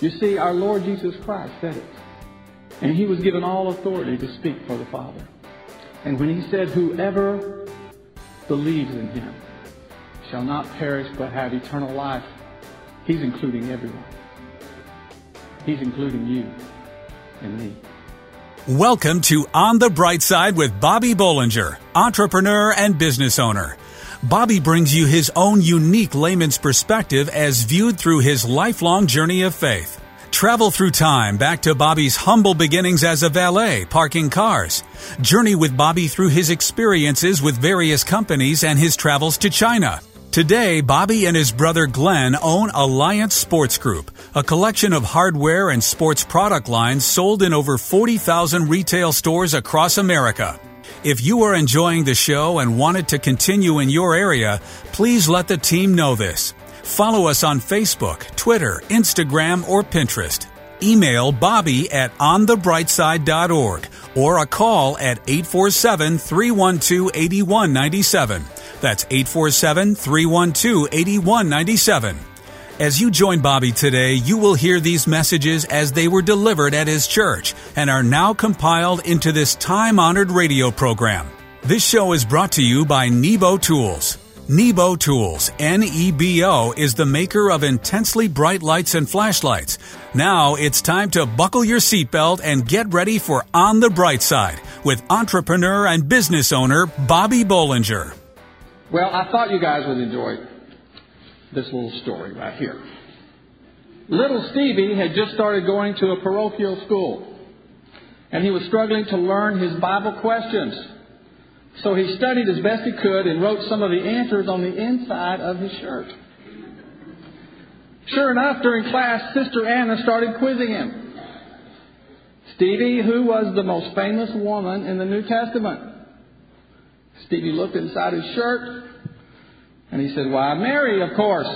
You see, our Lord Jesus Christ said it. And he was given all authority to speak for the Father. And when he said, Whoever believes in him shall not perish but have eternal life, he's including everyone. He's including you and me. Welcome to On the Bright Side with Bobby Bollinger, entrepreneur and business owner. Bobby brings you his own unique layman's perspective as viewed through his lifelong journey of faith. Travel through time back to Bobby's humble beginnings as a valet parking cars. Journey with Bobby through his experiences with various companies and his travels to China. Today, Bobby and his brother Glenn own Alliance Sports Group, a collection of hardware and sports product lines sold in over 40,000 retail stores across America. If you are enjoying the show and want it to continue in your area, please let the team know this. Follow us on Facebook, Twitter, Instagram, or Pinterest. Email Bobby at onthebrightside.org or a call at 847 312 8197. That's 847 312 8197. As you join Bobby today, you will hear these messages as they were delivered at his church and are now compiled into this time honored radio program. This show is brought to you by Nebo Tools. Nebo Tools, N E B O, is the maker of intensely bright lights and flashlights. Now it's time to buckle your seatbelt and get ready for On the Bright Side with entrepreneur and business owner Bobby Bollinger. Well, I thought you guys would enjoy this little story right here. Little Stevie had just started going to a parochial school, and he was struggling to learn his Bible questions. So he studied as best he could and wrote some of the answers on the inside of his shirt. Sure enough, during class, Sister Anna started quizzing him. Stevie, who was the most famous woman in the New Testament? Stevie looked inside his shirt and he said, Why, Mary, of course.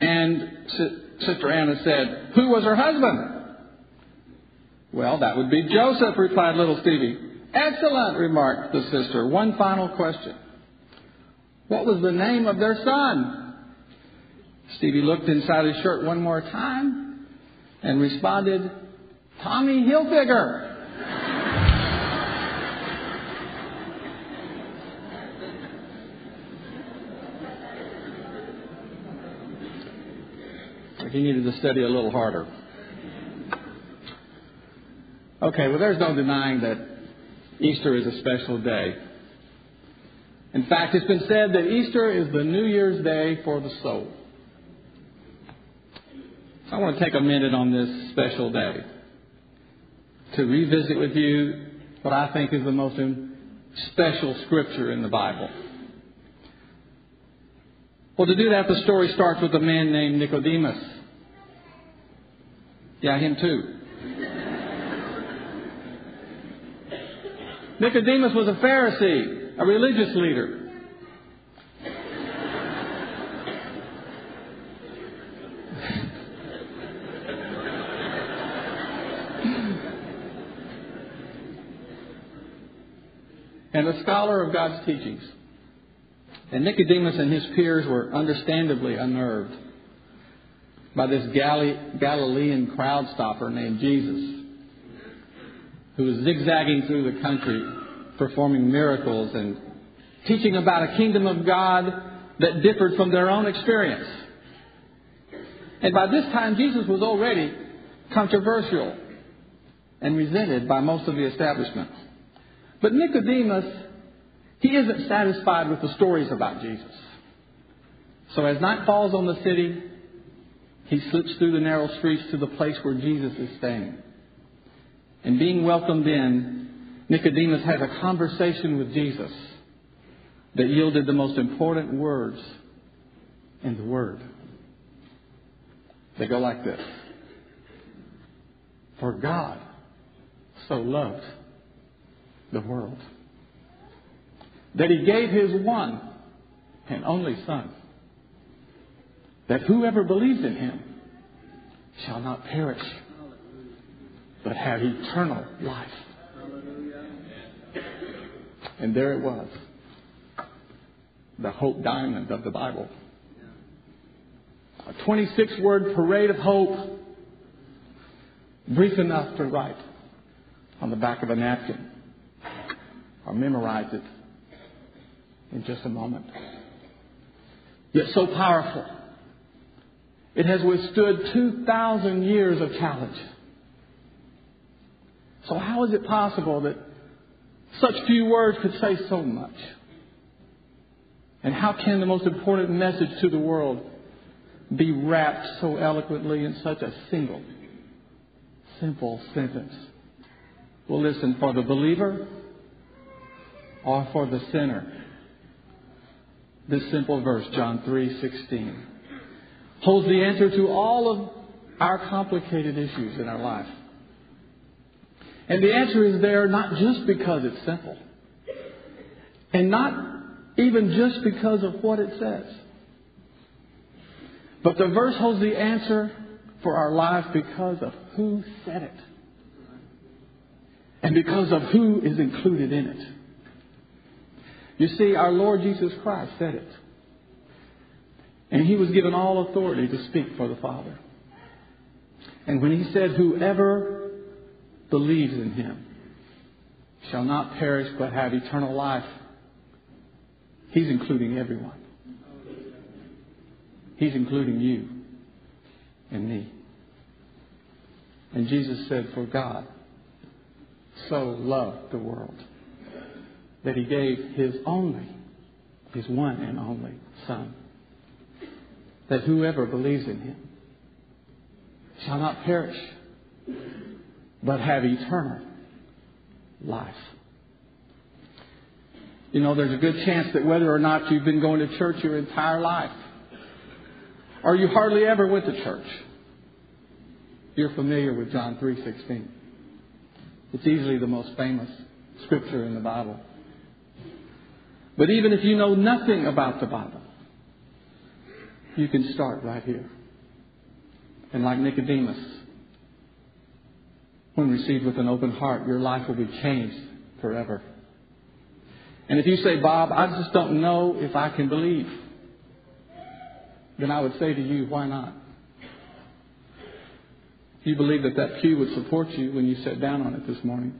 And Sister Anna said, Who was her husband? Well, that would be Joseph, replied little Stevie. Excellent, remarked the sister. One final question. What was the name of their son? Stevie looked inside his shirt one more time and responded, Tommy Hilfiger. He needed to study a little harder. Okay, well, there's no denying that Easter is a special day. In fact, it's been said that Easter is the New Year's Day for the soul. So I want to take a minute on this special day to revisit with you what I think is the most special scripture in the Bible. Well, to do that, the story starts with a man named Nicodemus. Yeah, him too. Nicodemus was a Pharisee, a religious leader. and a scholar of God's teachings. And Nicodemus and his peers were understandably unnerved by this Galilean crowd stopper named Jesus, who was zigzagging through the country, performing miracles and teaching about a kingdom of God that differed from their own experience. And by this time, Jesus was already controversial and resented by most of the establishment. But Nicodemus, he isn't satisfied with the stories about Jesus. So as night falls on the city, he slips through the narrow streets to the place where Jesus is staying. And being welcomed in, Nicodemus has a conversation with Jesus that yielded the most important words in the Word. They go like this For God so loved the world that he gave his one and only Son that whoever believes in him shall not perish, but have eternal life. And there it was, the hope diamond of the Bible. A 26 word parade of hope, brief enough to write on the back of a napkin or memorize it in just a moment. Yet so powerful. It has withstood 2,000 years of challenge. So how is it possible that such few words could say so much? And how can the most important message to the world be wrapped so eloquently in such a single, simple sentence? Well, listen, for the believer or for the sinner, this simple verse, John 3:16, holds the answer to all of our complicated issues in our life. And the answer is there not just because it's simple, and not even just because of what it says. But the verse holds the answer for our life because of who said it. And because of who is included in it. You see, our Lord Jesus Christ said it. And he was given all authority to speak for the Father. And when he said, Whoever believes in him shall not perish but have eternal life, He's including everyone. He's including you and me. And Jesus said, For God so loved the world that he gave his only, his one and only Son, that whoever believes in him shall not perish, but have eternal life. You know, there's a good chance that whether or not you've been going to church your entire life, or you hardly ever went to church, you're familiar with John 3:16. It's easily the most famous scripture in the Bible. But even if you know nothing about the Bible, you can start right here. And like Nicodemus, when received with an open heart, your life will be changed forever. And if you say, Bob, I just don't know if I can believe, then I would say to you, why not? You believe that that pew would support you when you sat down on it this morning.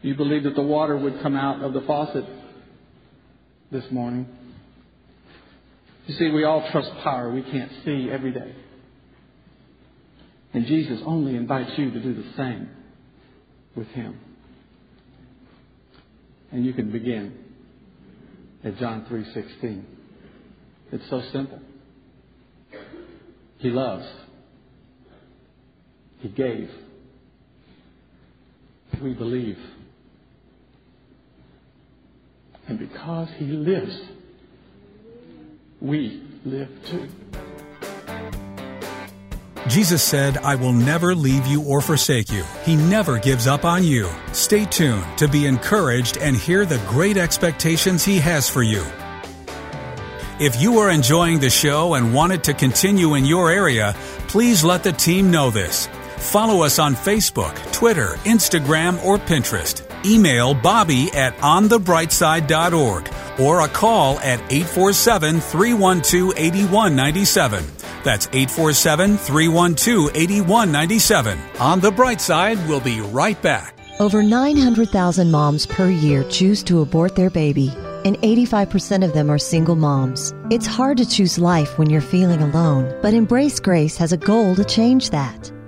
You believe that the water would come out of the faucet this morning. You see, we all trust power we can't see every day. And Jesus only invites you to do the same with Him. And you can begin at John 3:16. It's so simple. He loves. He gave. We believe. And because he lives, we live too. Jesus said, I will never leave you or forsake you. He never gives up on you. Stay tuned to be encouraged and hear the great expectations He has for you. If you are enjoying the show and want it to continue in your area, please let the team know this. Follow us on Facebook, Twitter, Instagram, or Pinterest. Email Bobby at onthebrightside.org or a call at 847 312 8197. That's 847 312 8197. On the bright side, we'll be right back. Over 900,000 moms per year choose to abort their baby, and 85% of them are single moms. It's hard to choose life when you're feeling alone, but Embrace Grace has a goal to change that.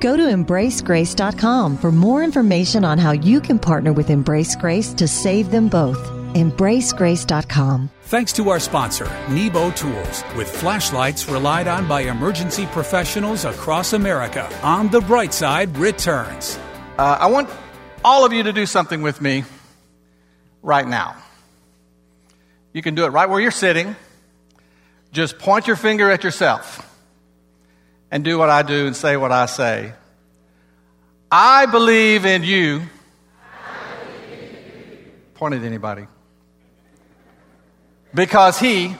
Go to embracegrace.com for more information on how you can partner with Embrace Grace to save them both. Embracegrace.com. Thanks to our sponsor, Nebo Tools, with flashlights relied on by emergency professionals across America. On the Bright Side returns. Uh, I want all of you to do something with me right now. You can do it right where you're sitting. Just point your finger at yourself and do what I do and say what I say. I believe in you. Point at anybody. Because he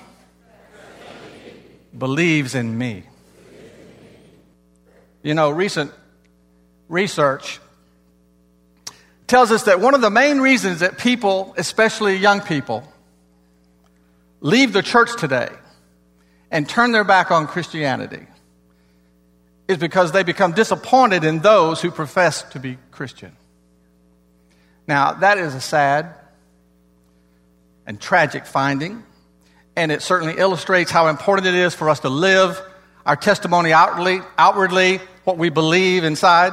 believes in me. You know, recent research tells us that one of the main reasons that people, especially young people, leave the church today and turn their back on Christianity is because they become disappointed in those who profess to be Christian. Now, that is a sad and tragic finding, and it certainly illustrates how important it is for us to live our testimony outwardly, outwardly what we believe inside.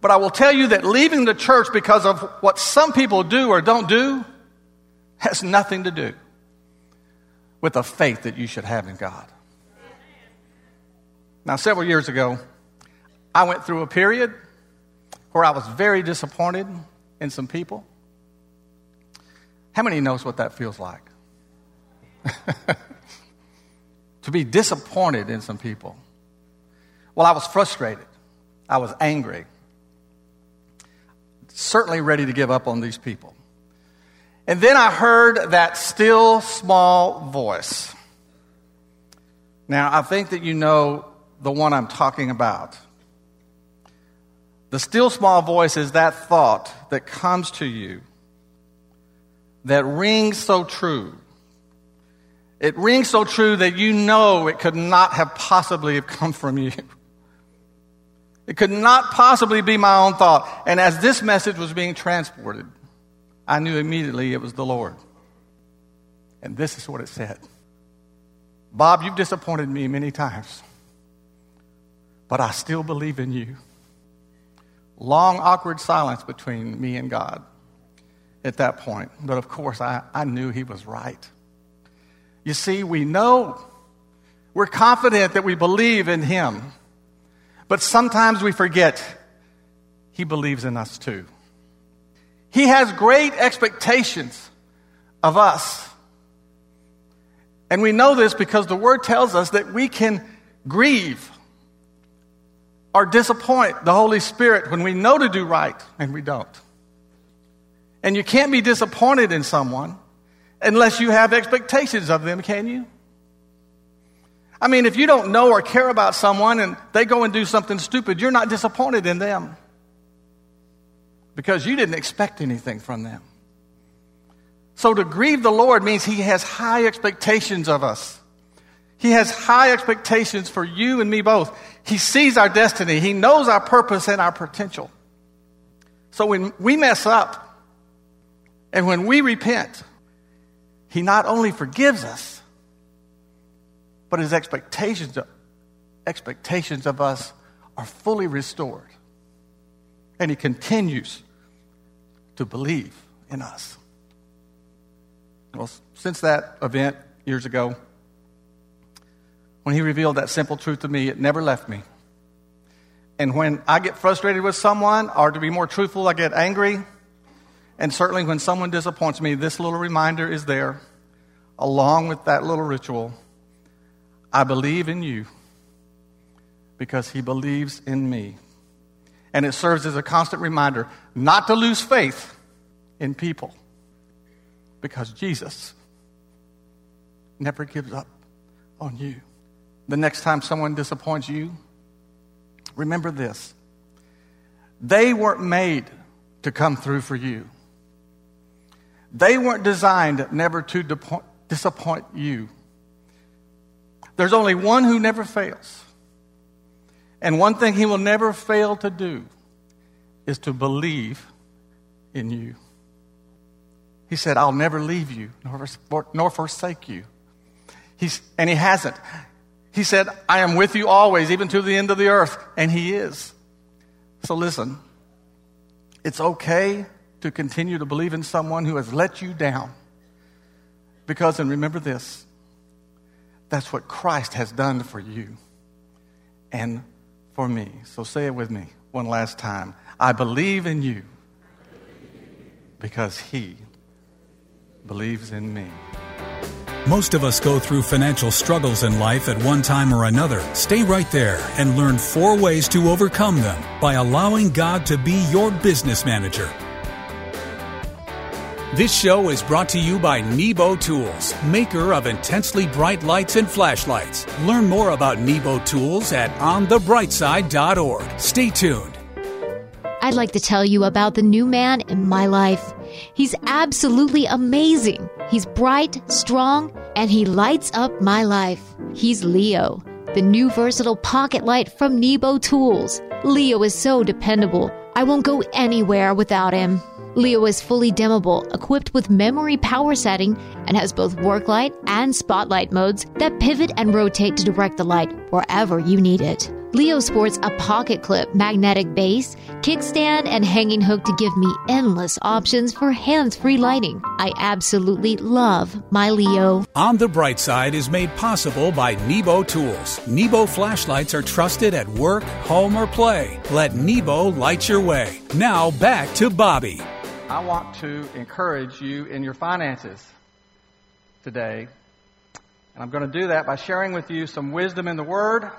But I will tell you that leaving the church because of what some people do or don't do has nothing to do with the faith that you should have in God. Now, several years ago, I went through a period where I was very disappointed in some people. How many knows what that feels like? to be disappointed in some people. Well, I was frustrated. I was angry. Certainly ready to give up on these people. And then I heard that still small voice. Now, I think that you know the one I'm talking about. The still small voice is that thought that comes to you that rings so true. It rings so true that you know it could not have possibly have come from you. It could not possibly be my own thought. And as this message was being transported, I knew immediately it was the Lord. And this is what it said Bob, you've disappointed me many times but I still believe in you. Long, awkward silence between me and God at that point. But of course, I, I knew He was right. You see, we know, we're confident that we believe in Him, but sometimes we forget He believes in us too. He has great expectations of us. And we know this because the Word tells us that we can grieve or disappoint the Holy Spirit when we know to do right and we don't. And you can't be disappointed in someone unless you have expectations of them, can you? I mean, if you don't know or care about someone and they go and do something stupid, you're not disappointed in them because you didn't expect anything from them. So to grieve the Lord means He has high expectations of us. He has high expectations for you and me both. He sees our destiny. He knows our purpose and our potential. So when we mess up and when we repent, He not only forgives us, but His expectations, expectations of us are fully restored. And He continues to believe in us. Well, since that event years ago, when he revealed that simple truth to me, it never left me. And when I get frustrated with someone, or to be more truthful, I get angry. And certainly when someone disappoints me, this little reminder is there, along with that little ritual. I believe in you because he believes in me. And it serves as a constant reminder not to lose faith in people because Jesus never gives up on you the next time someone disappoints you, remember this. They weren't made to come through for you. They weren't designed never to disappoint you. There's only one who never fails. And one thing he will never fail to do is to believe in you. He said, I'll never leave you nor, nor forsake you. He's, and he hasn't. He said, I am with you always, even to the end of the earth. And He is. So listen, it's okay to continue to believe in someone who has let you down. Because, and remember this, that's what Christ has done for you and for me. So say it with me one last time. I believe in you because he believes in me. Most of us go through financial struggles in life at one time or another. Stay right there and learn four ways to overcome them by allowing God to be your business manager. This show is brought to you by Nebo Tools, maker of intensely bright lights and flashlights. Learn more about Nebo Tools at onthebrightside.org. Stay tuned. I'd like to tell you about the new man in my life. He's absolutely amazing. He's bright, strong, and he lights up my life. He's Leo, the new versatile pocket light from Nebo Tools. Leo is so dependable. I won't go anywhere without him. Leo is fully dimmable, equipped with memory power setting, and has both work light and spotlight modes that pivot and rotate to direct the light wherever you need it. Leo sports a pocket clip, magnetic base, kickstand, and hanging hook to give me endless options for hands free lighting. I absolutely love my Leo. On the Bright Side is made possible by Nebo Tools. Nebo flashlights are trusted at work, home, or play. Let Nebo light your way. Now back to Bobby. I want to encourage you in your finances today. And I'm going to do that by sharing with you some wisdom in the Word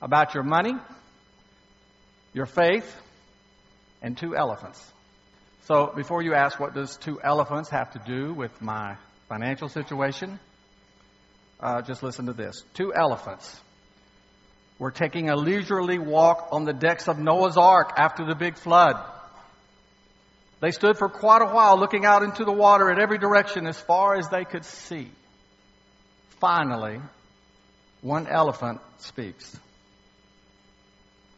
about your money, your faith, and two elephants. So before you ask what does two elephants have to do with my financial situation, uh, just listen to this. Two elephants were taking a leisurely walk on the decks of Noah's Ark after the big flood. They stood for quite a while looking out into the water in every direction as far as they could see. Finally, one elephant speaks.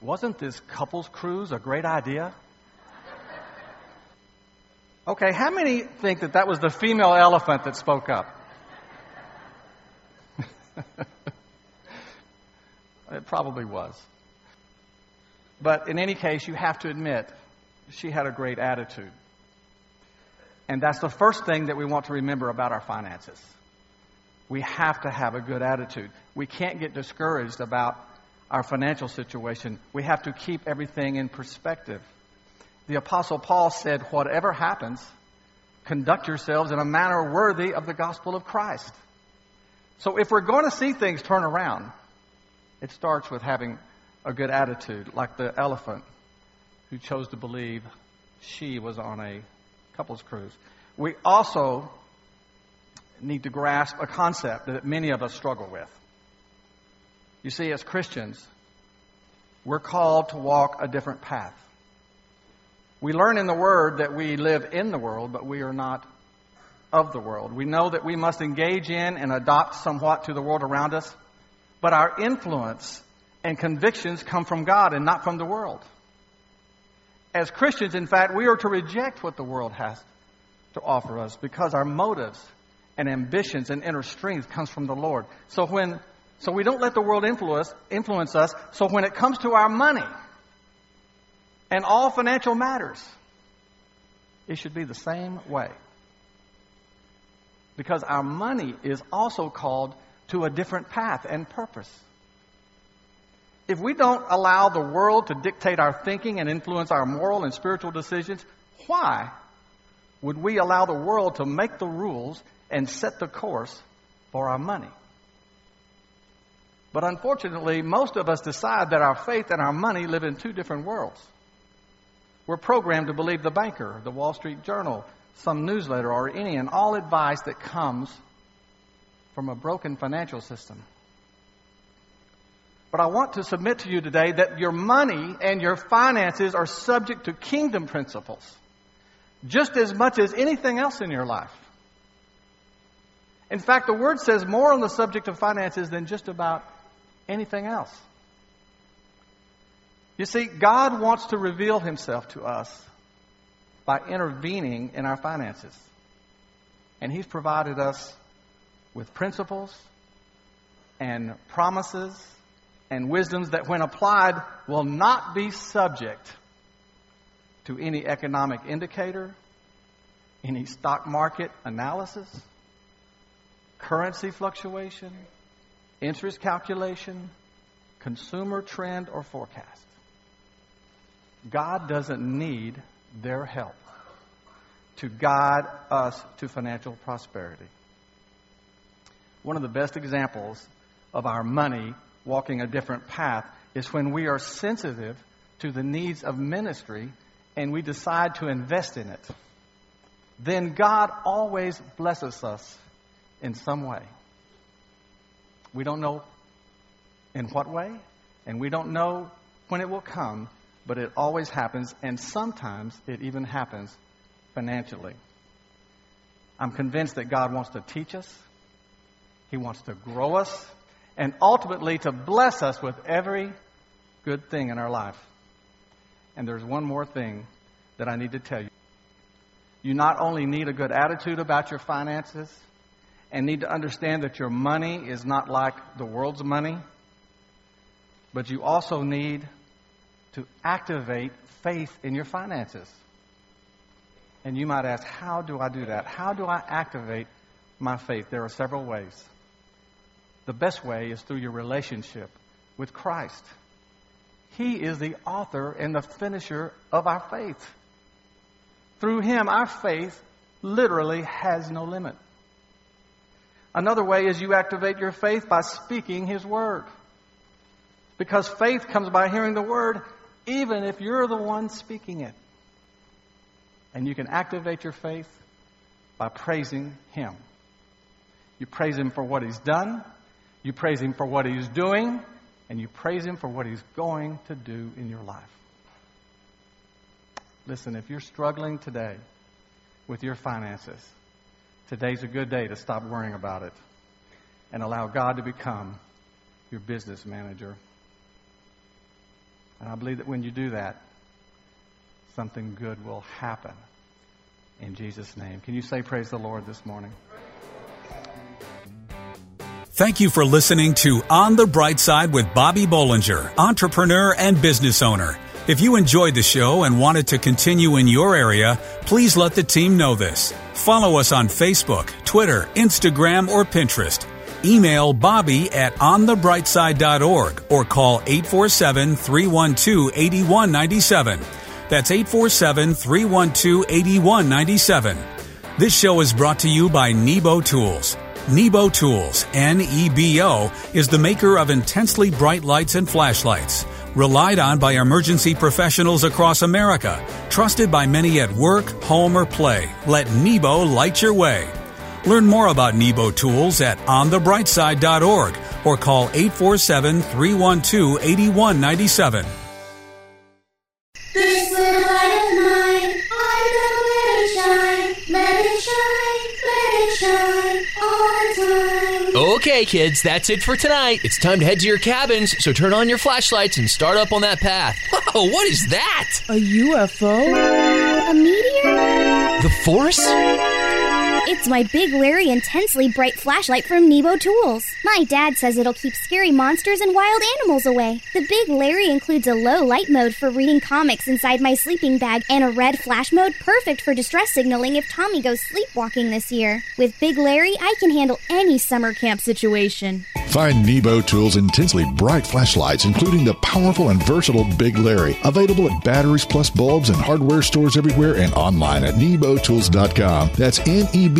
Wasn't this couples cruise a great idea? Okay, how many think that that was the female elephant that spoke up? it probably was. But in any case, you have to admit, she had a great attitude. And that's the first thing that we want to remember about our finances. We have to have a good attitude. We can't get discouraged about our financial situation. We have to keep everything in perspective. The Apostle Paul said, Whatever happens, conduct yourselves in a manner worthy of the gospel of Christ. So if we're going to see things turn around, it starts with having a good attitude, like the elephant who chose to believe she was on a couples cruise. We also need to grasp a concept that many of us struggle with. You see, as Christians, we're called to walk a different path. We learn in the Word that we live in the world, but we are not of the world. We know that we must engage in and adopt somewhat to the world around us, but our influence and convictions come from God and not from the world. As Christians, in fact, we are to reject what the world has to offer us because our motives and ambitions and inner strength comes from the Lord. So when so we don't let the world influence influence us. So when it comes to our money and all financial matters, it should be the same way. Because our money is also called to a different path and purpose. If we don't allow the world to dictate our thinking and influence our moral and spiritual decisions, why would we allow the world to make the rules and set the course for our money? But unfortunately, most of us decide that our faith and our money live in two different worlds. We're programmed to believe the banker, the Wall Street Journal, some newsletter, or any and all advice that comes from a broken financial system. But I want to submit to you today that your money and your finances are subject to kingdom principles just as much as anything else in your life. In fact, the Word says more on the subject of finances than just about anything else. You see, God wants to reveal Himself to us by intervening in our finances. And He's provided us with principles and promises and wisdoms that, when applied, will not be subject to any economic indicator, any stock market analysis, currency fluctuation, interest calculation, consumer trend, or forecast. God doesn't need their help to guide us to financial prosperity. One of the best examples of our money walking a different path is when we are sensitive to the needs of ministry and we decide to invest in it. Then God always blesses us in some way. We don't know in what way, and we don't know when it will come, but it always happens, and sometimes it even happens financially. I'm convinced that God wants to teach us, He wants to grow us, and ultimately to bless us with every good thing in our life. And there's one more thing that I need to tell you. You not only need a good attitude about your finances and need to understand that your money is not like the world's money, but you also need to activate faith in your finances. And you might ask, how do I do that? How do I activate my faith? There are several ways. The best way is through your relationship with Christ. He is the author and the finisher of our faith. Through Him, our faith literally has no limit. Another way is you activate your faith by speaking His Word. Because faith comes by hearing the Word, even if you're the one speaking it. And you can activate your faith by praising Him. You praise Him for what He's done, you praise Him for what He's doing, and you praise Him for what He's going to do in your life. Listen, if you're struggling today with your finances, today's a good day to stop worrying about it and allow God to become your business manager. And I believe that when you do that, something good will happen in Jesus' name. Can you say praise the Lord this morning? Thank you for listening to On the Bright Side with Bobby Bollinger, entrepreneur and business owner. If you enjoyed the show and wanted to continue in your area, please let the team know this. Follow us on Facebook, Twitter, Instagram, or Pinterest. Email Bobby at onthebrightside.org or call 847 312 8197. That's 847 312 8197. This show is brought to you by Nebo Tools. Nebo Tools, N E B O, is the maker of intensely bright lights and flashlights. Relied on by emergency professionals across America. Trusted by many at work, home, or play. Let Nebo light your way. Learn more about Nebo Tools at onthebrightside.org or call 847 312 8197. This little light of mine, I'm let it shine, let it shine, let it shine all the time. Okay, kids, that's it for tonight. It's time to head to your cabins, so turn on your flashlights and start up on that path. Whoa, what is that? A UFO? A meteor? The Force? It's my Big Larry intensely bright flashlight from Nebo Tools. My dad says it'll keep scary monsters and wild animals away. The Big Larry includes a low light mode for reading comics inside my sleeping bag and a red flash mode perfect for distress signaling if Tommy goes sleepwalking this year. With Big Larry, I can handle any summer camp situation. Find Nebo Tools' intensely bright flashlights, including the powerful and versatile Big Larry, available at batteries plus bulbs and hardware stores everywhere and online at nebotools.com. That's N E B